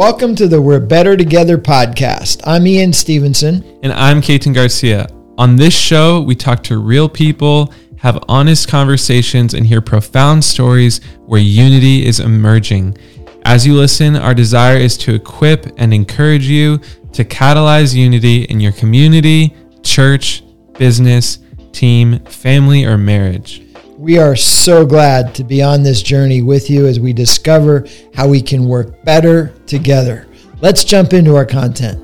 Welcome to the We're Better Together podcast. I'm Ian Stevenson. And I'm Kaiten Garcia. On this show, we talk to real people, have honest conversations, and hear profound stories where unity is emerging. As you listen, our desire is to equip and encourage you to catalyze unity in your community, church, business, team, family, or marriage. We are so glad to be on this journey with you as we discover how we can work better together. Let's jump into our content.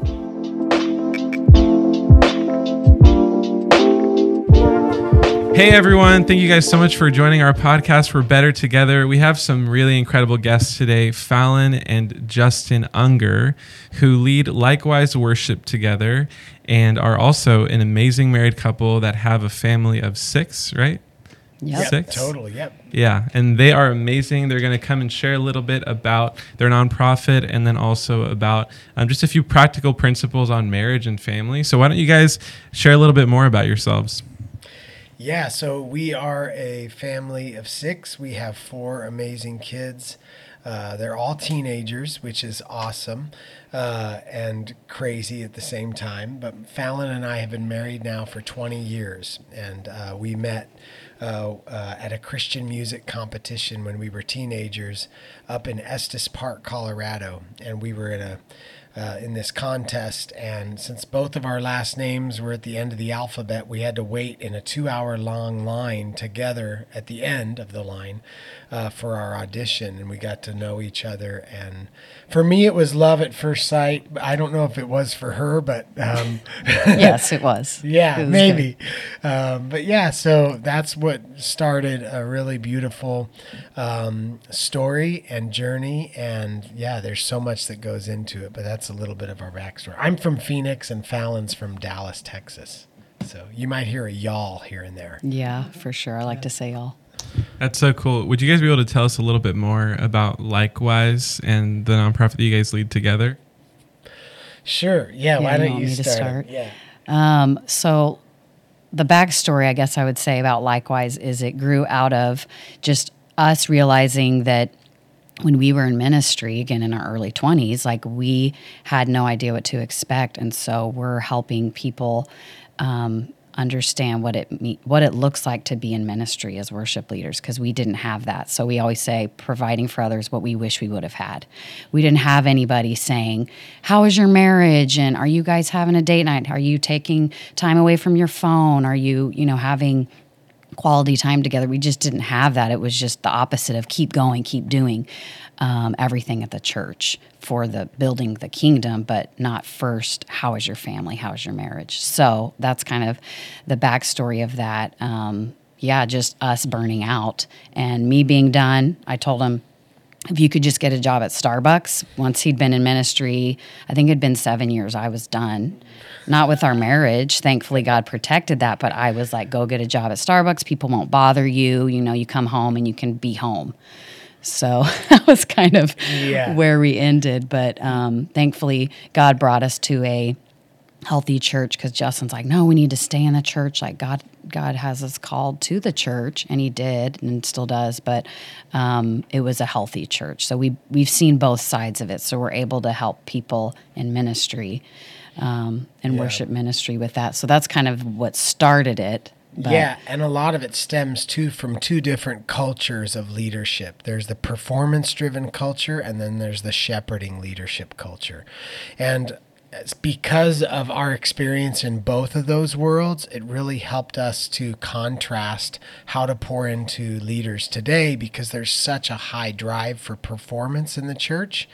Hey everyone, thank you guys so much for joining our podcast for Better Together. We have some really incredible guests today, Falon and Justin Unger, who lead Likewise Worship together and are also an amazing married couple that have a family of six, right? Yep. Six? Totally. Yep. Yeah, and they are amazing. They're going to come and share a little bit about their nonprofit and then also about um, just a few practical principles on marriage and family. So, why don't you guys share a little bit more about yourselves? Yeah. So, we are a family of six. We have four amazing kids. Uh, they're all teenagers, which is awesome uh, and crazy at the same time. But Falon and I have been married now for 20 years, and uh, we met uh, uh, at a Christian music competition when we were teenagers up in Estes Park, Colorado, and we were in a uh, in this contest. And since both of our last names were at the end of the alphabet, we had to wait in a two hour long line together at the end of the line uh, for our audition. And we got to know each other. And for me, it was love at first sight. I don't know if it was for her, but. Um, yes, it was. Yeah, it was maybe. Um, but yeah, so that's what started a really beautiful um, story and journey. And yeah, there's so much that goes into it, but that's that's a little bit of our backstory. I'm from Phoenix, and Falon's from Dallas, Texas. So you might hear a y'all here and there. Yeah, for sure. I like to say y'all. That's so cool. Would you guys be able to tell us a little bit more about Likewise and the nonprofit that you guys lead together? Sure. Yeah. yeah why don't you, you start? start? Yeah. Um, so the backstory, I guess I would say about Likewise is it grew out of just us realizing that when we were in ministry, again in our early 20s, like we had no idea what to expect. And so we're helping people um, understand what it me- what it looks like to be in ministry as worship leaders because we didn't have that. So we always say providing for others what we wish we would have had. We didn't have anybody saying, "How is your marriage?" and "Are you guys having a date night? Are you taking time away from your phone? Are you, you know, having quality time together. We just didn't have that. It was just the opposite of keep going, keep doing um, everything at the church for the building the kingdom, but not first. How is your family? How is your marriage? So that's kind of the backstory of that. Um, yeah, just us burning out and me being done. I told him if you could just get a job at Starbucks. Once he'd been in ministry, I think it'd been seven years, I was done. Not with our marriage. Thankfully, God protected that. But I was like, go get a job at Starbucks. People won't bother you. You know, you come home and you can be home. So that was kind of yeah. where we ended. But um, thankfully, God brought us to a healthy church because Justin's like, no, we need to stay in the church. Like God, God has us called to the church, and He did, and still does. But um, it was a healthy church, so we we've seen both sides of it. So we're able to help people in ministry um, and yeah. worship ministry with that. So that's kind of what started it. But. Yeah, and a lot of it stems too from two different cultures of leadership. There's the performance driven culture, and then there's the shepherding leadership culture. And because of our experience in both of those worlds, it really helped us to contrast how to pour into leaders today because there's such a high drive for performance in the church.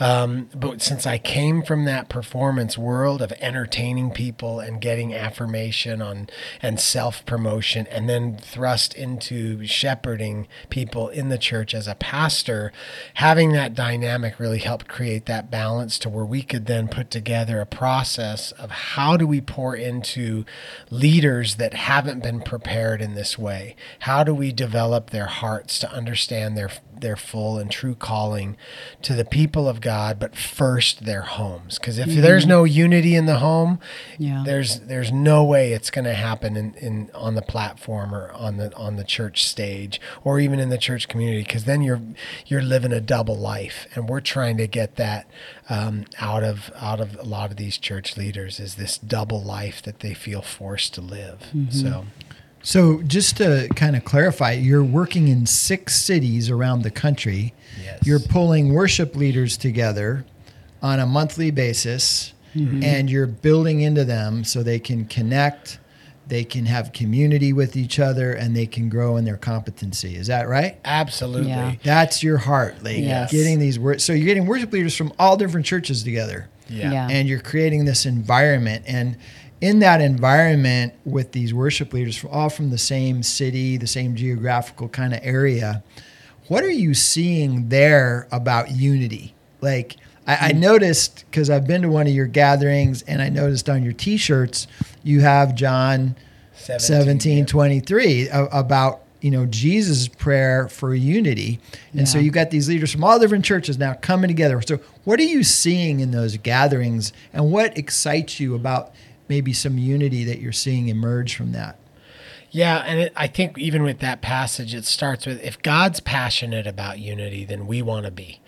Um, but since I came from that performance world of entertaining people and getting affirmation on and self promotion, and then thrust into shepherding people in the church as a pastor, having that dynamic really helped create that balance to where we could then put together together a process of how do we pour into leaders that haven't been prepared in this way? How do we develop their hearts to understand their their full and true calling to the people of God, but first their homes. Because if mm-hmm. there's no unity in the home, Yeah. there's there's no way it's going to happen in, in on the platform or on the on the church stage or even in the church community. Because then you're you're living a double life, and we're trying to get that um, out of out of a lot of these church leaders is this double life that they feel forced to live. So. So, just to kind of clarify, you're working in six cities around the country. Yes. You're pulling worship leaders together on a monthly basis, and you're building into them so they can connect, they can have community with each other, and they can grow in their competency. Is that right? Absolutely. Yeah. That's your heart, like Yes. getting these words. So you're getting worship leaders from all different churches together Yeah. Yeah. and you're creating this environment and in that environment with these worship leaders from all from the same city the same geographical kind of area what are you seeing there about unity like i, I mm. noticed because i've been to one of your gatherings and i noticed on your t-shirts you have john 17 23 a- about you know jesus prayer for unity. And so you've got these leaders from all different churches now coming together. So what are you seeing in those gatherings and what excites you about maybe some unity that you're seeing emerge from that? Yeah, and it, I think even with that passage, it starts with if God's passionate about unity, then we want to be,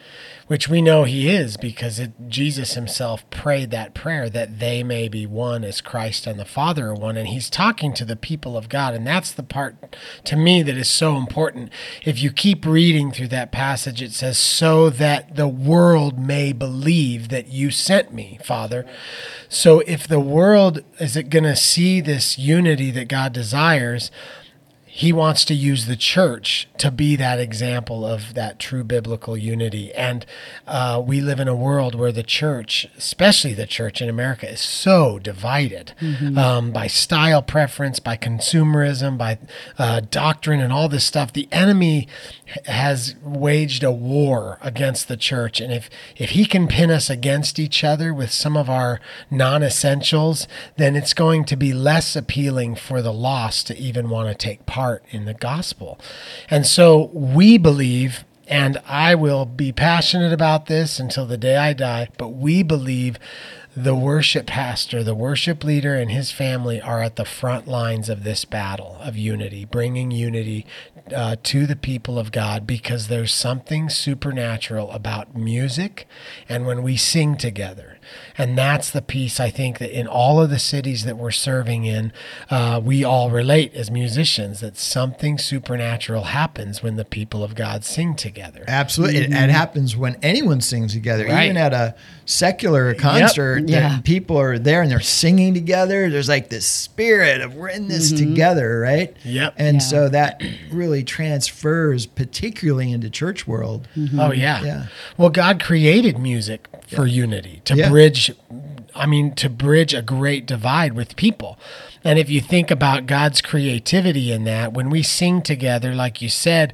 which we know He is because it, Jesus Himself prayed that prayer that they may be one as Christ and the Father are one. And He's talking to the people of God. And that's the part to me that is so important. If you keep reading through that passage, it says, So that the world may believe that you sent me, Father. So if the world is it going to see this unity that God desires, he wants to use the church to be that example of that true biblical unity. And uh, we live in a world where the church, especially the church in America, is so divided um, by style preference, by consumerism, by uh, doctrine, and all this stuff. The enemy has waged a war against the church. And if, if he can pin us against each other with some of our non essentials, then it's going to be less appealing for the lost to even want to take part in the gospel. And so we believe, and I will be passionate about this until the day I die, but we believe the worship pastor, the worship leader, and his family are at the front lines of this battle of unity, bringing unity uh, to the people of God because there's something supernatural about music and when we sing together. And that's the piece I think that in all of the cities that we're serving in, uh, we all relate as musicians that something supernatural happens when the people of God sing together. absolutely it, it mm-hmm. happens when anyone sings together Right. even at a secular concert Yeah. that people are there and they're singing together there's like this spirit of we're in this mm-hmm. together right Yep. and Yeah. so that really transfers particularly into church world mm-hmm. Oh yeah. Yeah. Well, God created music for unity to Yeah. Bridge I mean to bridge a great divide with people. And if you think about God's creativity in that, when we sing together, like you said,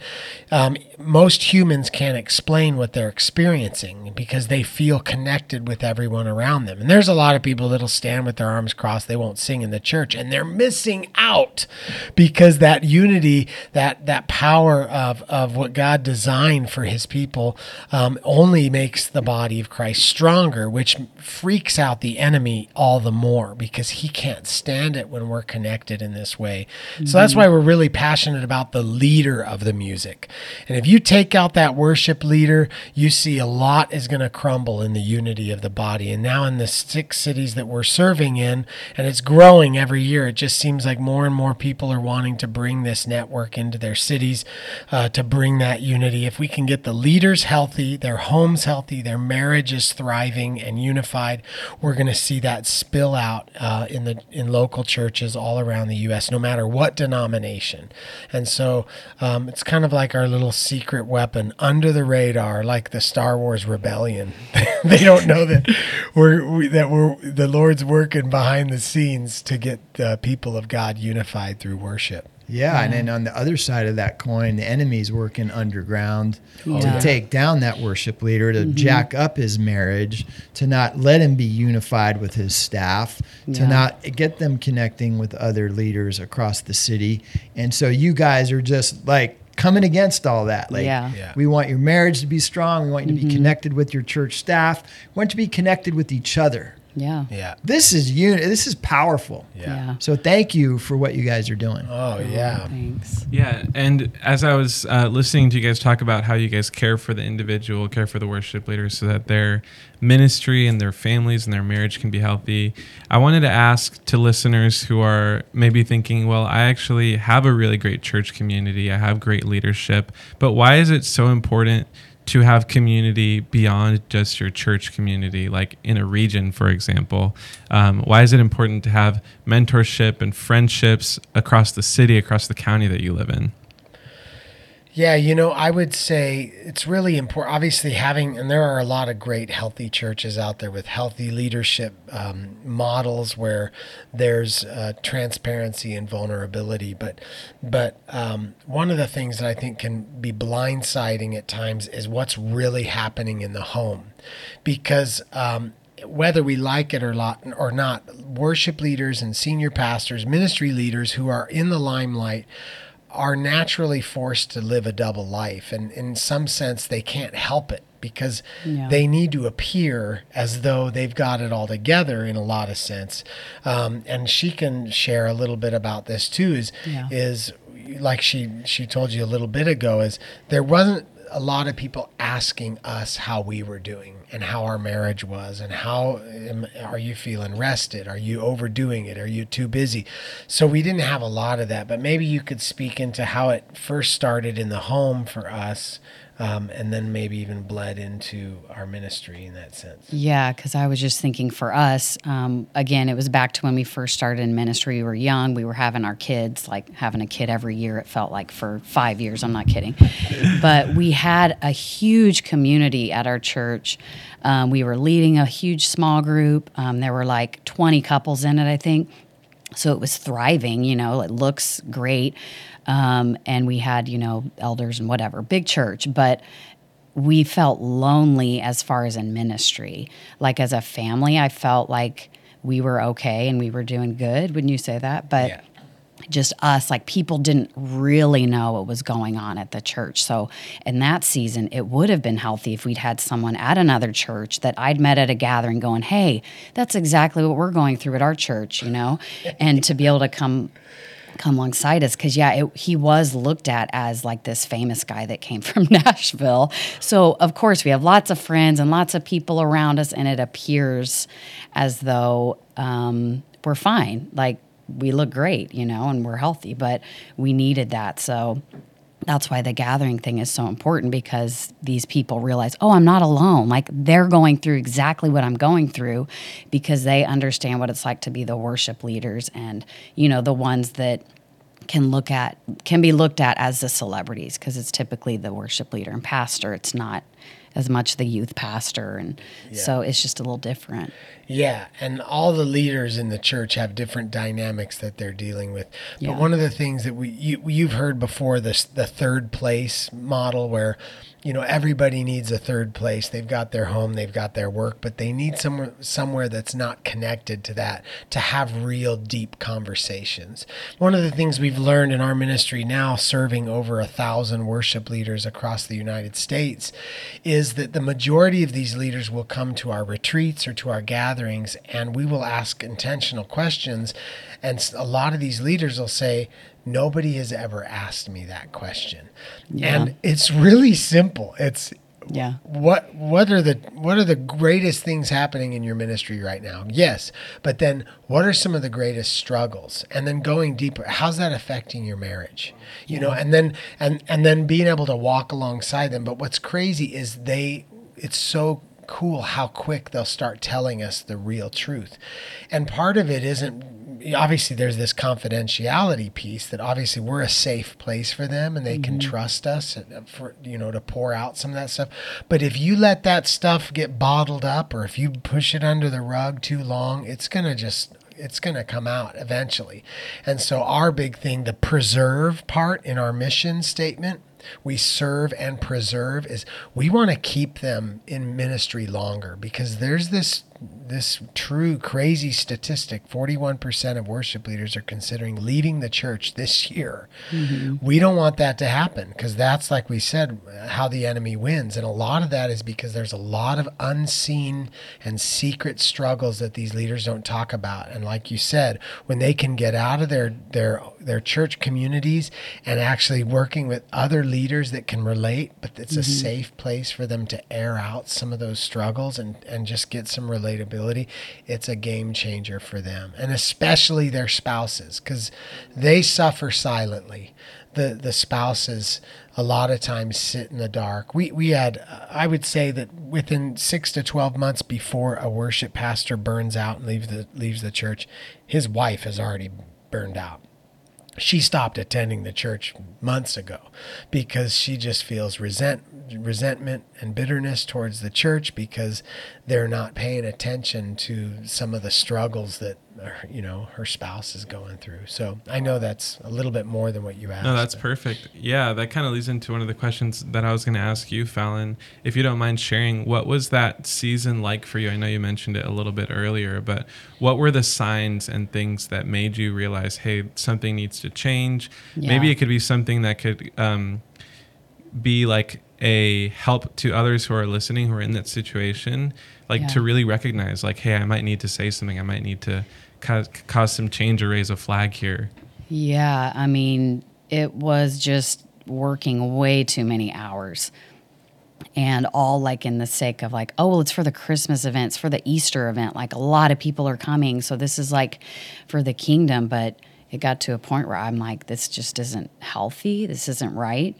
um, most humans can't explain what they're experiencing because they feel connected with everyone around them. And there's a lot of people that'll stand with their arms crossed, they won't sing in the church, and they're missing out because that unity, that that power of of what God designed for His people, um, only makes the body of Christ stronger, which freaks out the enemy all the more because he can't stand it when we're connected in this way. So that's why we're really passionate about the leader of the music. And if you take out that worship leader, you see a lot is going to crumble in the unity of the body. And now in the six cities that we're serving in, and it's growing every year, it just seems like more and more people are wanting to bring this network into their cities uh, to bring that unity. If we can get the leaders healthy, their homes healthy, their marriages thriving and unified, we're going to see that spill out uh, in the in local churches all around the U.S. No matter what denomination, and so um, it's kind of like our little secret weapon under the radar, like the Star Wars Rebellion. they don't know that we're we, that we're the Lord's working behind the scenes to get the people of God unified through worship. Yeah, and then on the other side of that coin, the enemy's working underground to take down that worship leader, to mm-hmm. jack up his marriage, to not let him be unified with his staff, to not get them connecting with other leaders across the city. And so you guys are just like coming against all that. Like Yeah. Yeah. we want your marriage to be strong. We want you to be mm-hmm. connected with your church staff. We want you to be connected with each other. Yeah. Yeah. This is un- This is powerful. Yeah. Yeah. So thank you for what you guys are doing. Oh yeah. Thanks. Yeah, and as I was uh, listening to you guys talk about how you guys care for the individual, care for the worship leaders, so that their ministry and their families and their marriage can be healthy, I wanted to ask to listeners who are maybe thinking, well, I actually have a really great church community, I have great leadership, but why is it so important? To have community beyond just your church community, like in a region, for example. Um, why is it important to have mentorship and friendships across the city, across the county that you live in? Yeah, you know, I would say it's really important. Obviously, having, and there are a lot of great healthy churches out there with healthy leadership um, models where there's uh, transparency and vulnerability. But, but um, one of the things that I think can be blindsiding at times is what's really happening in the home, because um, whether we like it or not, or not, worship leaders and senior pastors, ministry leaders who are in the limelight are naturally forced to live a double life. And in some sense, they can't help it because Yeah. they need to appear as though they've got it all together in a lot of sense. Um, and she can share a little bit about this too. Is Yeah. is like she she told you a little bit ago is there wasn't a lot of people asking us how we were doing and how our marriage was and how um, are you feeling rested? Are you overdoing it? Are you too busy? So we didn't have a lot of that but maybe you could speak into how it first started in the home for us um, and then maybe even bled into our ministry in that sense Yeah, because I was just thinking for us, um, again, it was back to when we first started in ministry. We were young. We were having our kids, like having a kid every year, it felt like for five years. I'm not kidding. but we had a huge community at our church. Um, we were leading a huge small group. Um, there were like 20 couples in it, I think. So it was thriving, you know, it looks great. Um, and we had, you know, elders and whatever, big church. But we felt lonely as far as in ministry. Like as a family, I felt like we were okay and we were doing good. Wouldn't you say that? But Yeah. Just us, like people didn't really know what was going on at the church. So in that season, it would have been healthy if we'd had someone at another church that I'd met at a gathering going, hey, that's exactly what we're going through at our church, you know? and to be able to come come alongside us because yeah it, he was looked at as like this famous guy that came from nashville so of course we have lots of friends and lots of people around us and it appears as though um, we're fine like we look great you know and we're healthy but we needed that so that's why the gathering thing is so important because these people realize, oh, I'm not alone. Like they're going through exactly what I'm going through because they understand what it's like to be the worship leaders and, you know, the ones that can look at can be looked at as the celebrities because it's typically the worship leader and pastor. It's not as much the youth pastor and so it's just a little different. Yeah, and all the leaders in the church have different dynamics that they're dealing with. But Yeah. one of the things that we you, you've heard before this the third place model where you know everybody needs a third place. They've got their home, they've got their work, but they need somewhere somewhere that's not connected to that to have real deep conversations. One of the things we've learned in our ministry now serving over a thousand worship leaders across the United States is that the majority of these leaders will come to our retreats or to our gatherings and we will ask intentional questions and a lot of these leaders will say nobody has ever asked me that question. And it's really simple. It's Yeah. what what are the what are the greatest things happening in your ministry right now? Yes. But then what are some of the greatest struggles? And then going deeper how's that affecting your marriage? You know and then and and then being able to walk alongside them. But what's crazy is they it's so cool how quick they'll start telling us the real truth. And part of it isn't obviously there's this confidentiality piece that obviously we're a safe place for them and they can trust us uh, for you know to pour out some of that stuff. But if you let that stuff get bottled up or if you push it under the rug too long it's going to just it's going to come out eventually. And so our big thing the preserve part in our mission statement we serve and preserve is we want to keep them in ministry longer because there's this this true crazy statistic 41% of worship leaders are considering leaving the church this year. Mm-hmm. We don't want that to happen because that's, like we said, how the enemy wins. And a lot of that is because there's a lot of unseen and secret struggles that these leaders don't talk about. And like you said, when they can get out of their, their, their church communities and actually working with other leaders that can relate, but it's mm-hmm. a safe place for them to air out some of those struggles and, and just get some relatability it's a game changer for them, and especially their spouses, because they suffer silently. The the spouses a lot of times sit in the dark. We we had I would say that within six to twelve months before a worship pastor burns out and leaves the leaves the church, his wife has already burned out she stopped attending the church months ago because she just feels resent resentment and bitterness towards the church because they're not paying attention to some of the struggles that you know her spouse is going through. So I know that's a little bit more than what you asked. No, that's perfect. Yeah, that kind of leads into one of the questions that I was going to ask you, Falon. If you don't mind sharing, what was that season like for you? I know you mentioned it a little bit earlier, but what were the signs and things that made you realize, hey, something needs to change? Yeah. Maybe it could be something that could um, be like a help to others who are listening who are in that situation like yeah. to really recognize like hey i might need to say something i might need to cause, cause some change or raise a flag here. Yeah i mean it was just working way too many hours. And all like in the sake of like oh well it's for the christmas events for the easter event like a lot of people are coming. So this is like for the kingdom but it got to a point where i'm like this just isn't healthy. This isn't right.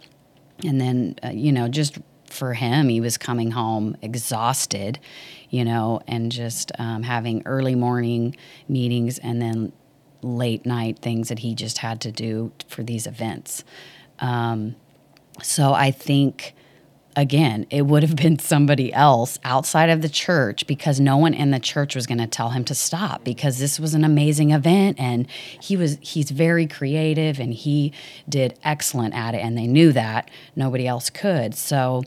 And then, uh, you know, just for him, he was coming home exhausted, you know, and just um, having early morning meetings and then late night things that he just had to do for these events. Um, so I think again, it would have been somebody else outside of the church because no one in the church was going to tell him to stop because this was an amazing event and he was he's very creative and he did excellent at it and they knew that nobody else could. So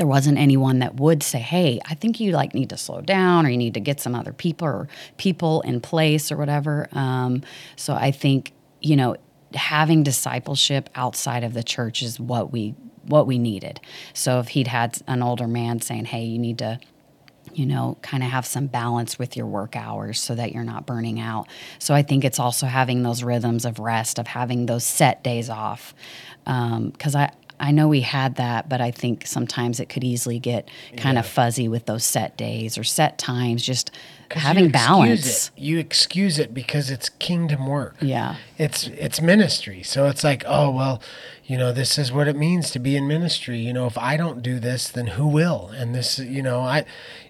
there wasn't anyone that would say, "Hey, I think you like need to slow down, or you need to get some other people or people in place or whatever." Um, so I think you know having discipleship outside of the church is what we what we needed. So if he'd had an older man saying, "Hey, you need to you know, kind of have some balance with your work hours so that you're not burning out. So I think it's also having those rhythms of rest, of having those set days off. Because um, I, I know we had that, but I think sometimes it could easily get kind yeah. of fuzzy with those set days or set times, just having you balance. It. You excuse it because it's kingdom work. Yeah. It's it's ministry. So it's like, oh well, you know, this is what it means to be in ministry. You know, if I don't do this, then who will? And this, you know, I,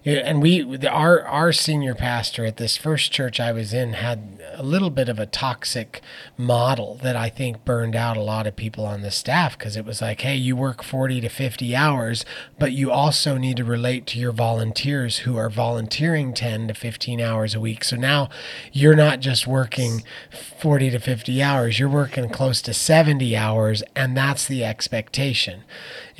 and we, our, our senior pastor at this first church I was in had a little bit of a toxic model that I think burned out a lot of people on the staff because it was like, hey, you work 40 to 50 hours, but you also need to relate to your volunteers who are volunteering 10 to 15 hours a week. So now you're not just working 40 to 50 hours, you're working close to 70 hours. And that's the expectation.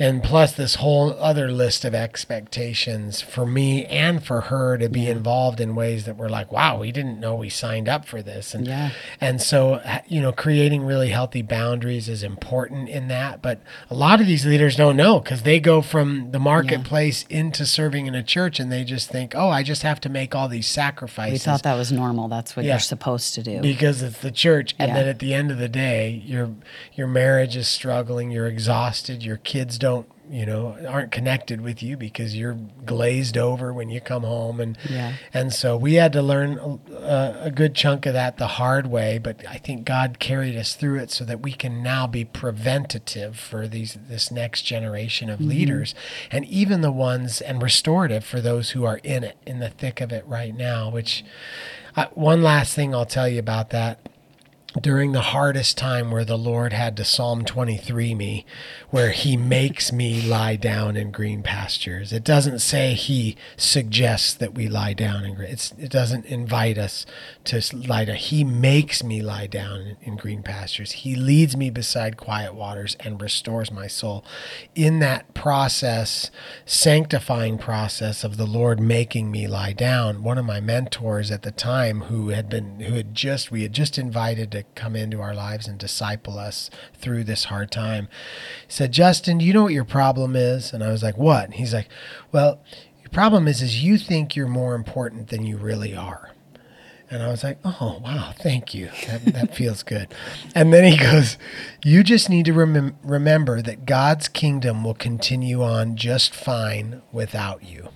And plus, this whole other list of expectations for me and for her to be yeah. involved in ways that were like, wow, we didn't know we signed up for this. And, yeah. and so, you know, creating really healthy boundaries is important in that. But a lot of these leaders don't know because they go from the marketplace yeah. into serving in a church and they just think, oh, I just have to make all these sacrifices. We thought that was normal. That's what you're supposed to do. Because it's the church. And then at the end of the day, your, your marriage is struggling, you're exhausted, your kids don't you know aren't connected with you because you're glazed over when you come home and yeah. and so we had to learn a, a, good chunk of that the hard way but I think God carried us through it so that we can now be preventative for these this next generation of mm-hmm. leaders and even the ones and restorative for those who are in it in the thick of it right now which uh, one last thing I'll tell you about that during the hardest time where the Lord had to Psalm 23 me, where he makes me lie down in green pastures. It doesn't say he suggests that we lie down in green. It's, it doesn't invite us to lie down. He makes me lie down in, in green pastures. He leads me beside quiet waters and restores my soul. In that process, sanctifying process of the Lord making me lie down, one of my mentors at the time who had been, who had just, we had just invited to come into our lives and disciple us through this hard time. He said, Justin, do you know what your problem is? And I was like, what? And he's like, well, your problem is, is you think you're more important than you really are. And I was like, oh, wow, thank you. That, that feels good. And then he goes, you just need to rem- remember that God's kingdom will continue on just fine without you.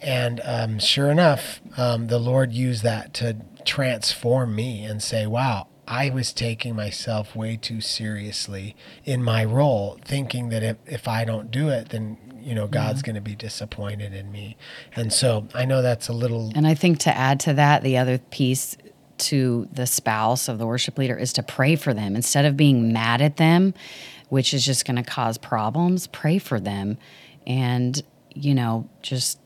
And um, sure enough, um, the Lord used that to transform me and say, wow, I was taking myself way too seriously in my role, thinking that if, if I don't do it, then you know God's mm-hmm. going to be disappointed in me. And so I know that's a little. And I think to add to that, the other piece to the spouse of the worship leader is to pray for them instead of being mad at them, which is just going to cause problems. Pray for them, and you know just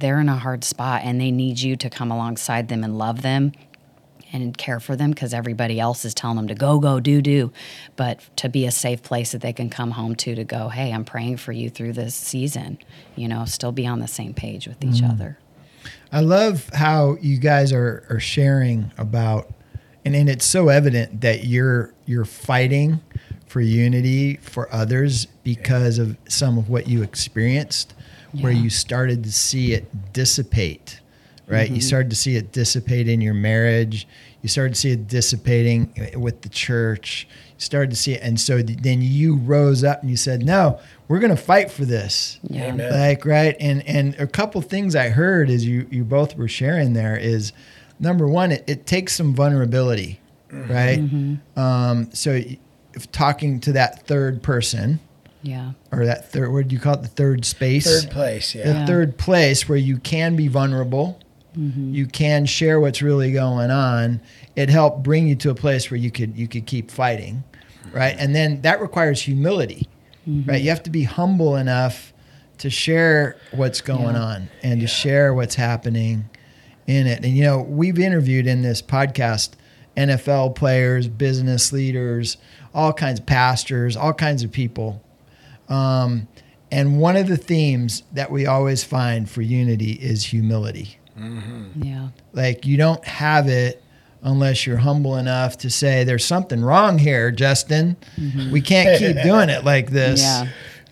they're in a hard spot and they need you to come alongside them and love them and care for them because everybody else is telling them to go, go, do, do. But to be a safe place that they can come home to to go, hey, I'm praying for you through this season, you know, still be on the same page with each mm. other. I love how you guys are, are sharing about, and, and it's so evident that you're you're fighting for unity for others because of some of what you experienced, yeah. where you started to see it dissipate right? Mm-hmm. You started to see it dissipate in your marriage. You started to see it dissipating with the church. You started to see it. And so then you rose up and you said, no, we're going to fight for this. Yeah. Amen. Like, right. And, and a couple things I heard as you, you both were sharing there is number one, it, it takes some vulnerability, mm-hmm. right? Mm-hmm. Um, so if talking to that third person, yeah. Or that third, what do you call it? The third space. Third place, yeah. The yeah. third place where you can be vulnerable mm-hmm. you can share what's really going on. It helped bring you to a place where you could you could keep fighting, right? And then that requires humility, mm-hmm. right? You have to be humble enough to share what's going yeah. on and yeah. to share what's happening in it. And you know, we've interviewed in this podcast NFL players, business leaders, all kinds of pastors, all kinds of people. Um, and one of the themes that we always find for unity is humility. Mm-hmm. Yeah. Like you don't have it unless you're humble enough to say there's something wrong here, Justin. Mm-hmm. We can't keep doing it like this. Yeah.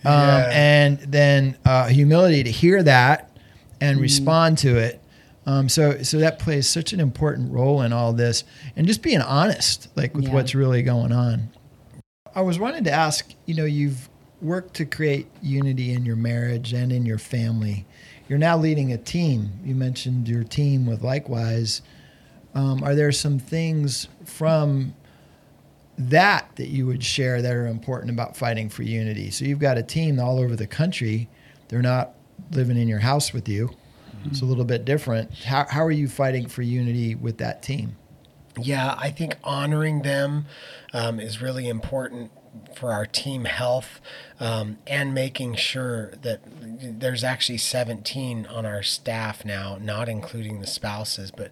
Um, yeah. And then uh, humility to hear that and mm-hmm. respond to it. Um, so, so that plays such an important role in all this, and just being honest, like with yeah. what's really going on. I was wanting to ask, you know, you've worked to create unity in your marriage and in your family you're now leading a team. You mentioned your team with Likewise. Um, are there some things from that that you would share that are important about fighting for unity? So you've got a team all over the country. They're not living in your house with you. Mm-hmm. It's a little bit different. How, how are you fighting for unity with that team? Yeah, I think honoring them um, is really important for our team health um, and making sure that there's actually 17 on our staff now, not including the spouses, but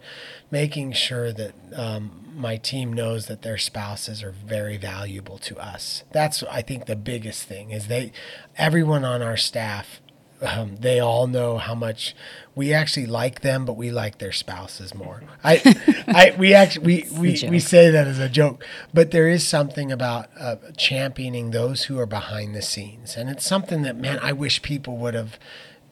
making sure that um, my team knows that their spouses are very valuable to us. That's I think the biggest thing is they everyone on our staff um, they all know how much we actually like them, but we like their spouses more. I, I, we actually we we, we say that as a joke, but there is something about uh, championing those who are behind the scenes, and it's something that man, I wish people would have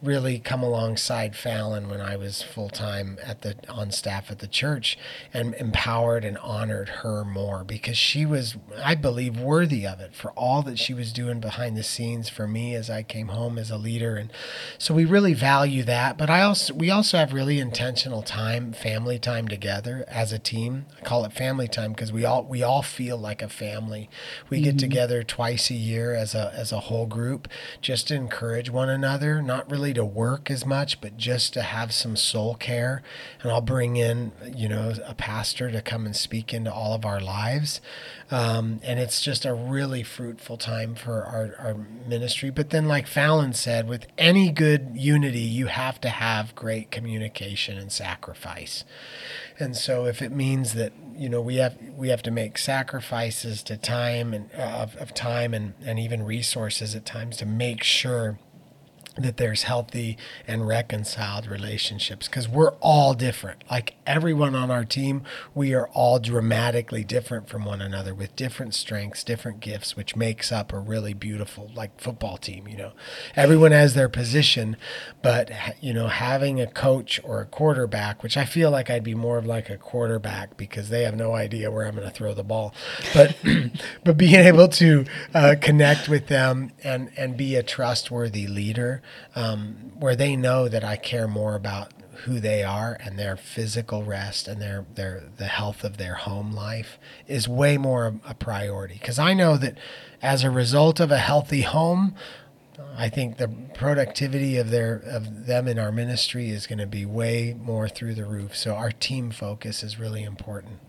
really come alongside Falon when I was full time at the on staff at the church and empowered and honored her more because she was I believe worthy of it for all that she was doing behind the scenes for me as I came home as a leader. And so we really value that. But I also we also have really intentional time family time together as a team. I call it family time because we all we all feel like a family. We mm-hmm. get together twice a year as a as a whole group just to encourage one another not really necessarily to work as much, but just to have some soul care. And I'll bring in, you know, a pastor to come and speak into all of our lives. Um, and it's just a really fruitful time for our, our ministry. But then, like Falon said, with any good unity, you have to have great communication and sacrifice. And so, if it means that you know we have we have to make sacrifices to time and uh, of, of time and, and even resources at times to make sure that there's healthy and reconciled relationships because we're all different. Like everyone on our team, we are all dramatically different from one another with different strengths, different gifts, which makes up a really beautiful like football team, you know. Everyone has their position, but you know, having a coach or a quarterback, which I feel like I'd be more of like a quarterback because they have no idea where I'm going to throw the ball. But but being able to uh, connect with them and and be a trustworthy leader um, where they know that I care more about who they are and their physical rest and their their the health of their home life is way more a priority because I know that as a result of a healthy home I think the productivity of their of them in our ministry is going to be way more through the roof so our team focus is really important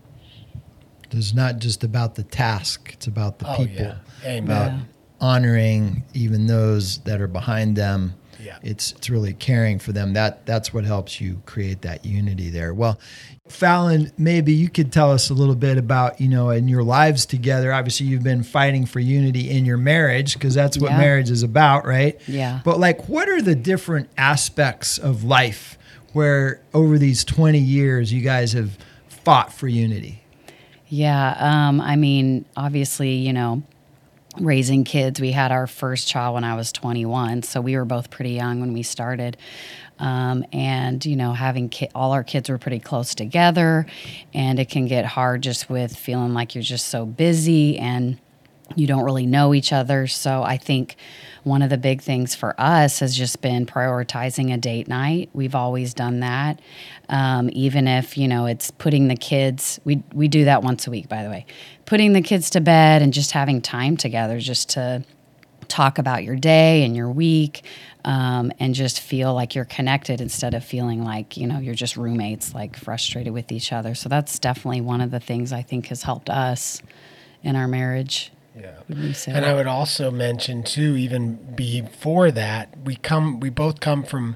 it's not just about the task it's about the oh, people yeah. Amen. about honoring even those that are behind them yeah. It's it's really caring for them. That that's what helps you create that unity there. Well, Falon, maybe you could tell us a little bit about, you know, in your lives together. Obviously, you've been fighting for unity in your marriage because that's what Yeah. marriage is about, right? Yeah. But like what are the different aspects of life where over these 20 years you guys have fought for unity? Yeah, um, I mean, obviously, you know, raising kids. We had our first child when I was 21, so we were both pretty young when we started. Um, and you know, having ki- all our kids were pretty close together, and it can get hard just with feeling like you're just so busy and you don't really know each other. So I think one of the big things for us has just been prioritizing a date night. We've always done that, um, even if you know it's putting the kids. We we do that once a week, by the way, putting the kids to bed and just having time together, just to talk about your day and your week. Um, and just feel like you're connected instead of feeling like you know you're just roommates like frustrated with each other so that's definitely one of the things i think has helped us in our marriage Yeah. Would you say? And I would also mention too, even before that, we come, we both come from,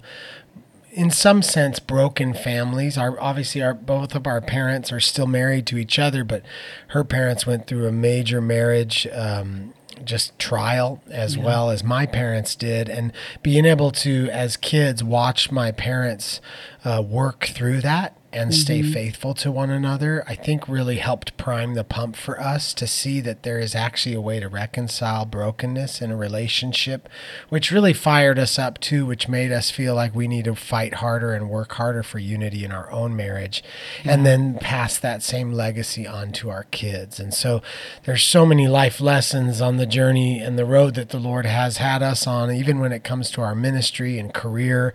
in some sense, broken families. Our obviously, our both of our parents are still married to each other, but her parents went through a major marriage. Um, just trial as well as my parents did and being able to as kids watch my parents uh, work through that and stay faithful to one another, I think really helped prime the pump for us to see that there is actually a way to reconcile brokenness in a relationship, which really fired us up too, which made us feel like we need to fight harder and work harder for unity in our own marriage and then pass that same legacy on to our kids. And so there's so many life lessons on the journey and the road that the Lord has had us on, even when it comes to our ministry and career.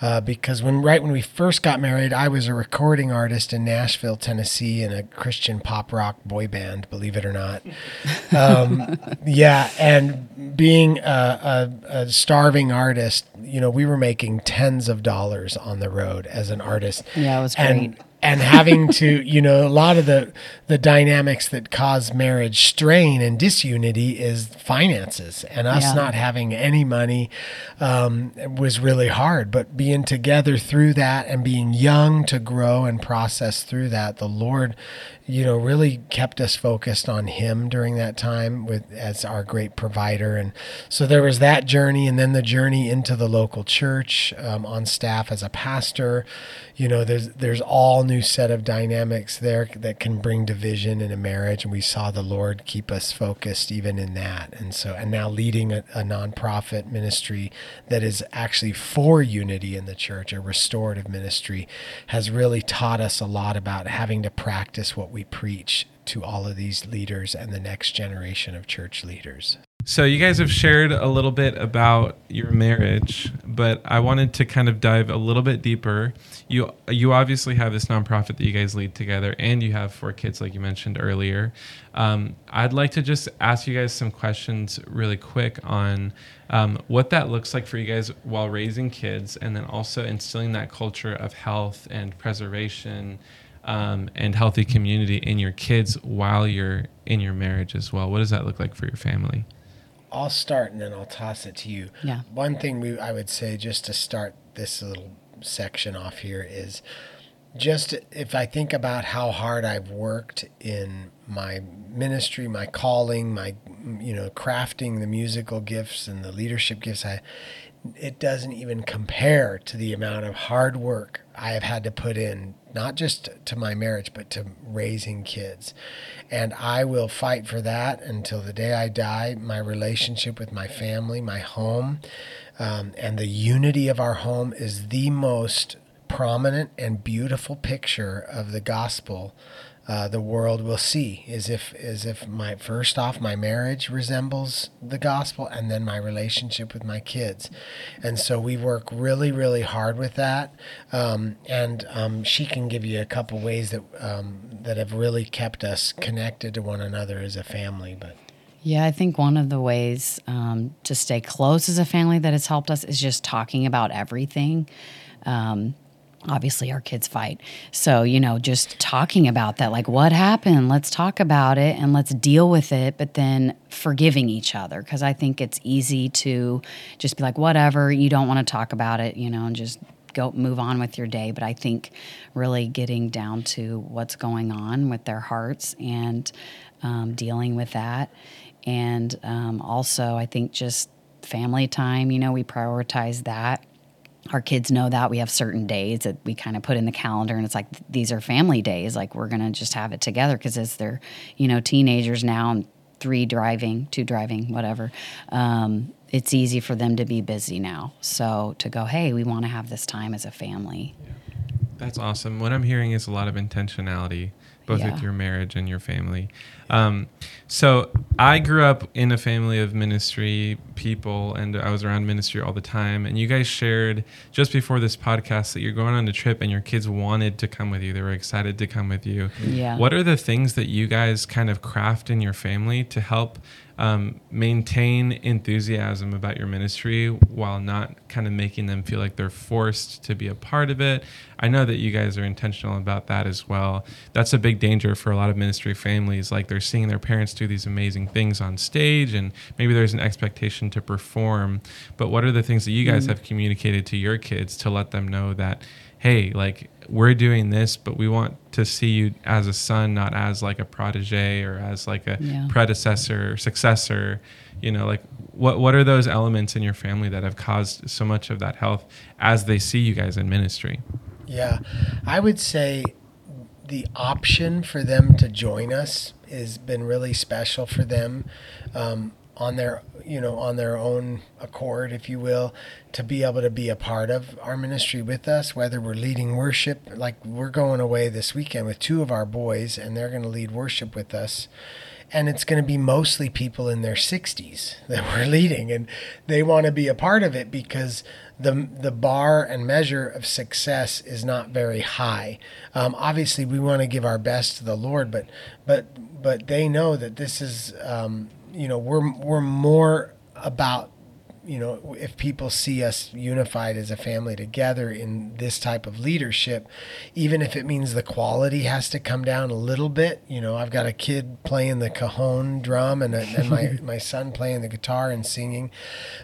Uh, because when right when we first got married, I was a recording artist in Nashville, Tennessee, in a Christian pop rock boy band, believe it or not. Um, yeah, and being a, a, a starving artist, you know, we were making tens of dollars on the road as an artist. Yeah, it was great. and having to you know a lot of the the dynamics that cause marriage strain and disunity is finances and us Yeah. not having any money um, was really hard. But being together through that and being young to grow and process through that the lord you know really kept us focused on him during that time with as our great provider. And so there was that journey and then the journey into the local church um, on staff as a pastor. You know there's there's all new set of dynamics there that can bring division in a marriage and we saw the lord keep us focused even in that. And so and now leading a, a nonprofit ministry that is actually for unity in the church a restorative ministry has really taught us a lot about having to practice what we preach to all of these leaders and the next generation of church leaders So you guys have shared a little bit about your marriage, but I wanted to kind of dive a little bit deeper. You you obviously have this nonprofit that you guys lead together, and you have four kids, like you mentioned earlier. Um, I'd like to just ask you guys some questions really quick on um, what that looks like for you guys while raising kids, and then also instilling that culture of health and preservation. Um, and healthy community in your kids while you're in your marriage as well. What does that look like for your family? I'll start and then I'll toss it to you. Yeah. One thing we I would say just to start this little section off here is just if I think about how hard I've worked in my ministry, my calling, my you know crafting the musical gifts and the leadership gifts I it doesn't even compare to the amount of hard work I have had to put in, not just to my marriage, but to raising kids. And I will fight for that until the day I die. My relationship with my family, my home, um, and the unity of our home is the most prominent and beautiful picture of the gospel uh, the world will see is if is if my first off my marriage resembles the gospel and then my relationship with my kids. And so we work really really hard with that. Um, and um, she can give you a couple ways that um, that have really kept us connected to one another as a family but. Yeah, I think one of the ways um, to stay close as a family that has helped us is just talking about everything. Um, obviously, our kids fight. So, you know, just talking about that, like what happened, let's talk about it and let's deal with it, but then forgiving each other. Cause I think it's easy to just be like, whatever, you don't want to talk about it, you know, and just go move on with your day but i think really getting down to what's going on with their hearts and um, dealing with that and um, also i think just family time you know we prioritize that our kids know that. We have certain days that we kind of put in the calendar and it's like these are family days like we're going to just have it together because as they're you know teenagers now and three driving two driving whatever um, it's easy for them to be busy now. So to go hey we want to have this time as a family. That's awesome. What I'm hearing is a lot of intentionality, both Yeah. with your marriage and your family. Um, so I grew up in a family of ministry people, and I was around ministry all the time. And you guys shared just before this podcast that you're going on a trip, and your kids wanted to come with you. They were excited to come with you. Yeah. What are the things that you guys kind of craft in your family to help? Um, maintain enthusiasm about your ministry while not kind of making them feel like they're forced to be a part of it. I know that you guys are intentional about that as well. That's a big danger for a lot of ministry families. Like they're seeing their parents do these amazing things on stage, and maybe there's an expectation to perform. But what are the things that you guys have communicated to your kids to let them know that, hey, like we're doing this, but we want to see you as a son, not as like a protege or as like a Yeah. predecessor, successor. You know, like what what are those elements in your family that have caused so much of that health as they see you guys in ministry? Yeah, I would say the option for them to join us has been really special for them um, on their you know on their own accord, if you will, to be able to be a part of our ministry with us. Whether we're leading worship, like we're going away this weekend with two of our boys, and they're going to lead worship with us and it's going to be mostly people in their 60s that we're leading and they want to be a part of it because the the bar and measure of success is not very high um, obviously we want to give our best to the lord but but but they know that this is um, you know we're we're more about you know, if people see us unified as a family together in this type of leadership, even if it means the quality has to come down a little bit, you know, I've got a kid playing the cajon drum and, a, and my, my son playing the guitar and singing.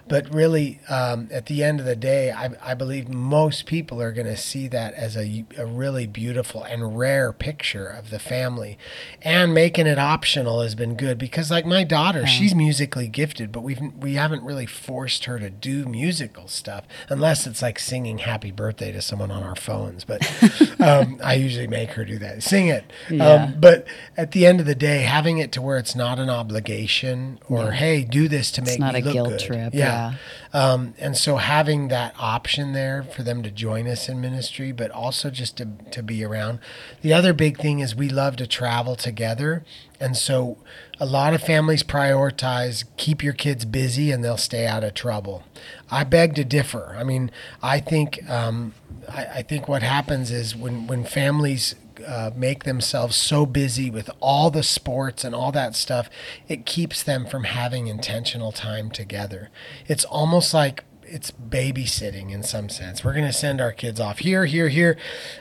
But really, um, at the end of the day, I, I believe most people are going to see that as a, a really beautiful and rare picture of the family. And making it optional has been good because, like my daughter, she's musically gifted, but we've we haven't really forced forced her to do musical stuff, unless it's like singing "Happy Birthday" to someone on our phones. But um, I usually make her do that, sing it. Yeah. Um, but at the end of the day, having it to where it's not an obligation or hey, do this to make it not me a look guilt good. trip, Yeah. Um, and so having that option there for them to join us in ministry, but also just to, to be around. The other big thing is we love to travel together. And so a lot of families prioritize keep your kids busy and they'll stay out of trouble. I beg to differ. I mean, I think um, I, I think what happens is when when families uh, make themselves so busy with all the sports and all that stuff, it keeps them from having intentional time together. It's almost like it's babysitting in some sense. We're going to send our kids off here, here, here.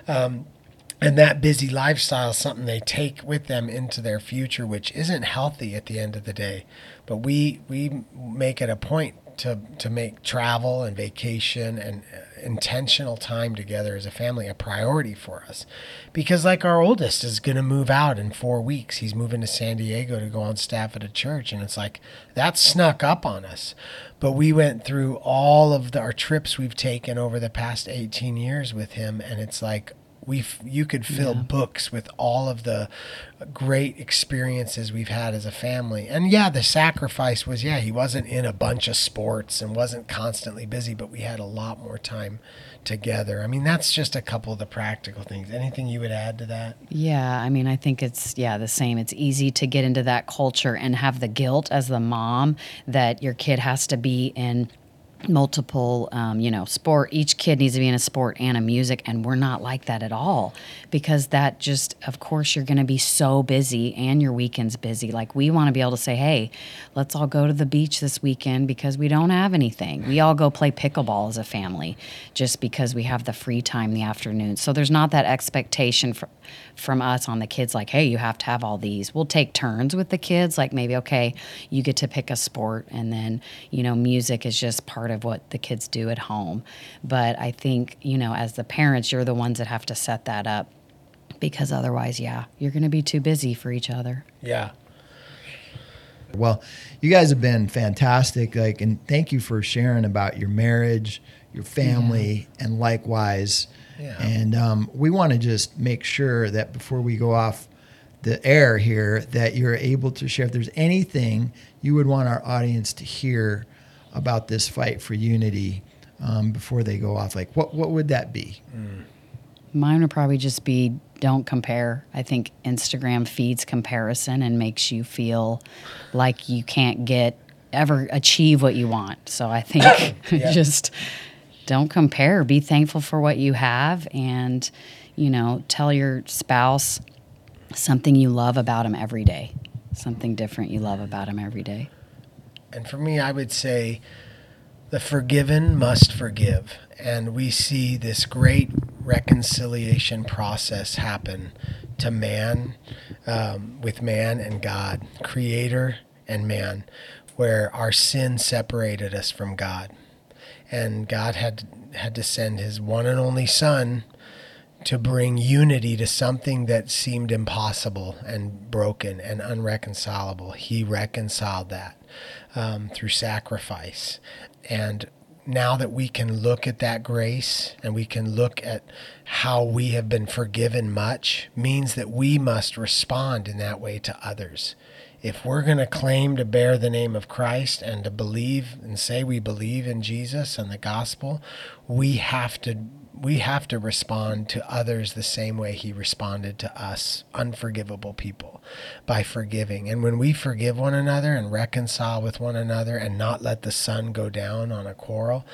Um, and that busy lifestyle is something they take with them into their future, which isn't healthy at the end of the day. But we we make it a point to to make travel and vacation and intentional time together as a family a priority for us, because like our oldest is going to move out in four weeks. He's moving to San Diego to go on staff at a church, and it's like that snuck up on us. But we went through all of the, our trips we've taken over the past 18 years with him, and it's like we you could fill books with all of the great experiences we've had as a family. And yeah, the sacrifice was yeah, he wasn't in a bunch of sports and wasn't constantly busy, but we had a lot more time together. I mean, that's just a couple of the practical things. Anything you would add to that? Yeah, I mean, I think it's yeah the same. It's easy to get into that culture and have the guilt as the mom that your kid has to be in multiple um, you know sport each kid needs to be in a sport and a music and we're not like that at all because that just of course you're going to be so busy and your weekend's busy. Like we want to be able to say hey let's all go to the beach this weekend because we don't have anything. We all go play pickleball as a family just because we have the free time in the afternoon. So there's not that expectation for, from us on the kids like hey you have to have all these. We'll take turns with the kids like maybe okay you get to pick a sport and then you know music is just part of what the kids do at home but i think you know as the parents you're the ones that have to set that up because otherwise yeah you're going to be too busy for each other Yeah. Well, you guys have been fantastic. Like, and thank you for sharing about your marriage, your family, and likewise. Yeah. And um, we want to just make sure that before we go off the air here, that you're able to share if there's anything you would want our audience to hear about this fight for unity um, before they go off. Like, what what would that be? Mine would probably just be don't compare. I think Instagram feeds comparison and makes you feel like you can't get ever achieve what you want. So I think just don't compare. Be thankful for what you have and, you know, tell your spouse something you love about him every day. Something different you love about him every day. And for me, I would say the forgiven must forgive. And we see this great reconciliation process happen to man, um, with man and God, creator and man, where our sin separated us from God. And God had, had to send his one and only Son to bring unity to something that seemed impossible and broken and unreconcilable. He reconciled that um, through sacrifice. And now that we can look at that grace and we can look at how we have been forgiven much, means that we must respond in that way to others. If we're going to claim to bear the name of Christ and to believe and say we believe in Jesus and the gospel, we have to we have to respond to others the same way he responded to us, unforgivable people, by forgiving. And when we forgive one another and reconcile with one another and not let the sun go down on a quarrel,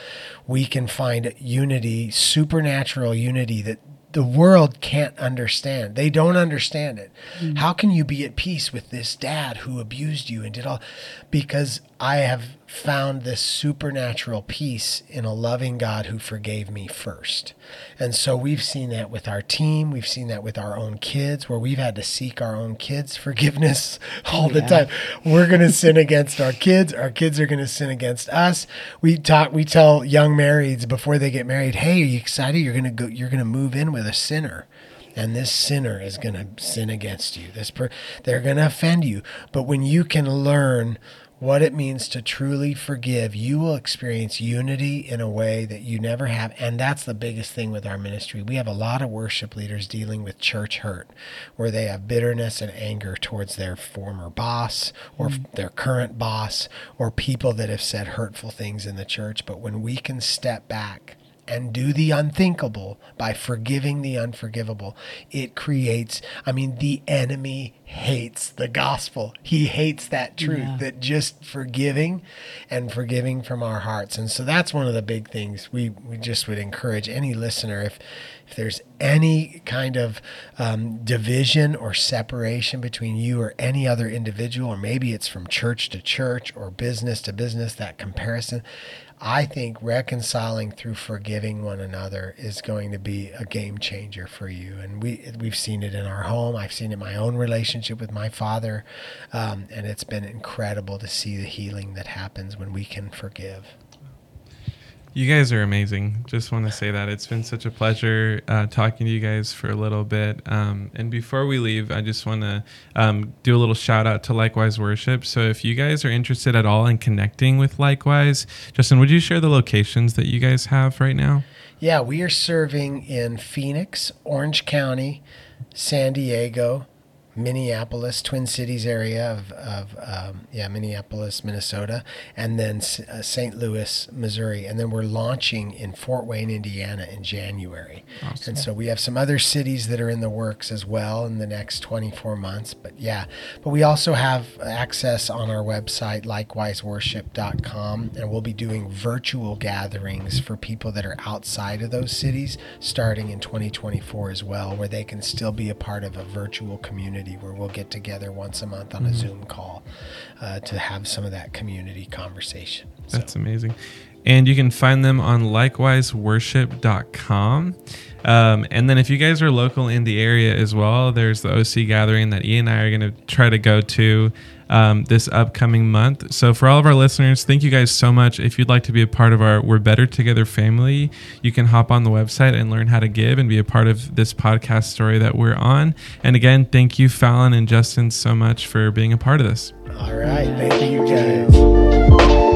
we can find unity, supernatural unity that the world can't understand. They don't understand it. Mm. How can you be at peace with this dad who abused you and did all? Because I have found this supernatural peace in a loving God who forgave me first. And so we've seen that with our team. We've seen that with our own kids, where we've had to seek our own kids' forgiveness all the time. We're going to sin against our kids. Our kids are going to sin against us. We talk. We tell young marrieds before they get married, "Hey, are you excited? You're going to go. You're going to move in with a sinner." and this sinner is going to sin against you this per- they're going to offend you but when you can learn what it means to truly forgive, you will experience unity in a way that you never have. And that's the biggest thing with our ministry. We have a lot of worship leaders dealing with church hurt, where they have bitterness and anger towards their former boss or mm. their current boss or people that have said hurtful things in the church. But when we can step back, and do the unthinkable by forgiving the unforgivable, it creates, I mean, the enemy hates the gospel. He hates that truth yeah. that just forgiving and forgiving from our hearts. And so that's one of the big things we, we just would encourage any listener if if there's any kind of um, division or separation between you or any other individual, or maybe it's from church to church or business to business, that comparison, I think reconciling through forgiving one another is going to be a game changer for you. And we we've seen it in our home. I've seen it in my own relationship with my father, um, and it's been incredible to see the healing that happens when we can forgive. You guys are amazing. Just want to say that it's been such a pleasure uh, talking to you guys for a little bit. Um, and before we leave, I just want to um, do a little shout out to Likewise Worship. So if you guys are interested at all in connecting with Likewise, Justin, would you share the locations that you guys have right now? Yeah, we are serving in Phoenix, Orange County, San Diego, Minneapolis, Twin Cities area of, of um, yeah, Minneapolis, Minnesota, and then uh, St. Louis, Missouri. And then we're launching in Fort Wayne, Indiana in January. Awesome. And so we have some other cities that are in the works as well in the next 24 months. But yeah, but we also have access on our website, likewiseworship.com, and we'll be doing virtual gatherings for people that are outside of those cities starting in 2024 as well, where they can still be a part of a virtual community community where we'll get together once a month on mm-hmm. a Zoom call uh, to have some of that community conversation. So. That's amazing. And you can find them on likewiseworship.com. Um, and then if you guys are local in the area as well, there's the OC gathering that Ian and I are going to try to go to um, this upcoming month. So, for all of our listeners, thank you guys so much. If you'd like to be a part of our We're Better Together family, you can hop on the website and learn how to give and be a part of this podcast story that we're on. And again, thank you, Falon and Justin, so much for being a part of this. All right. Thank you, guys.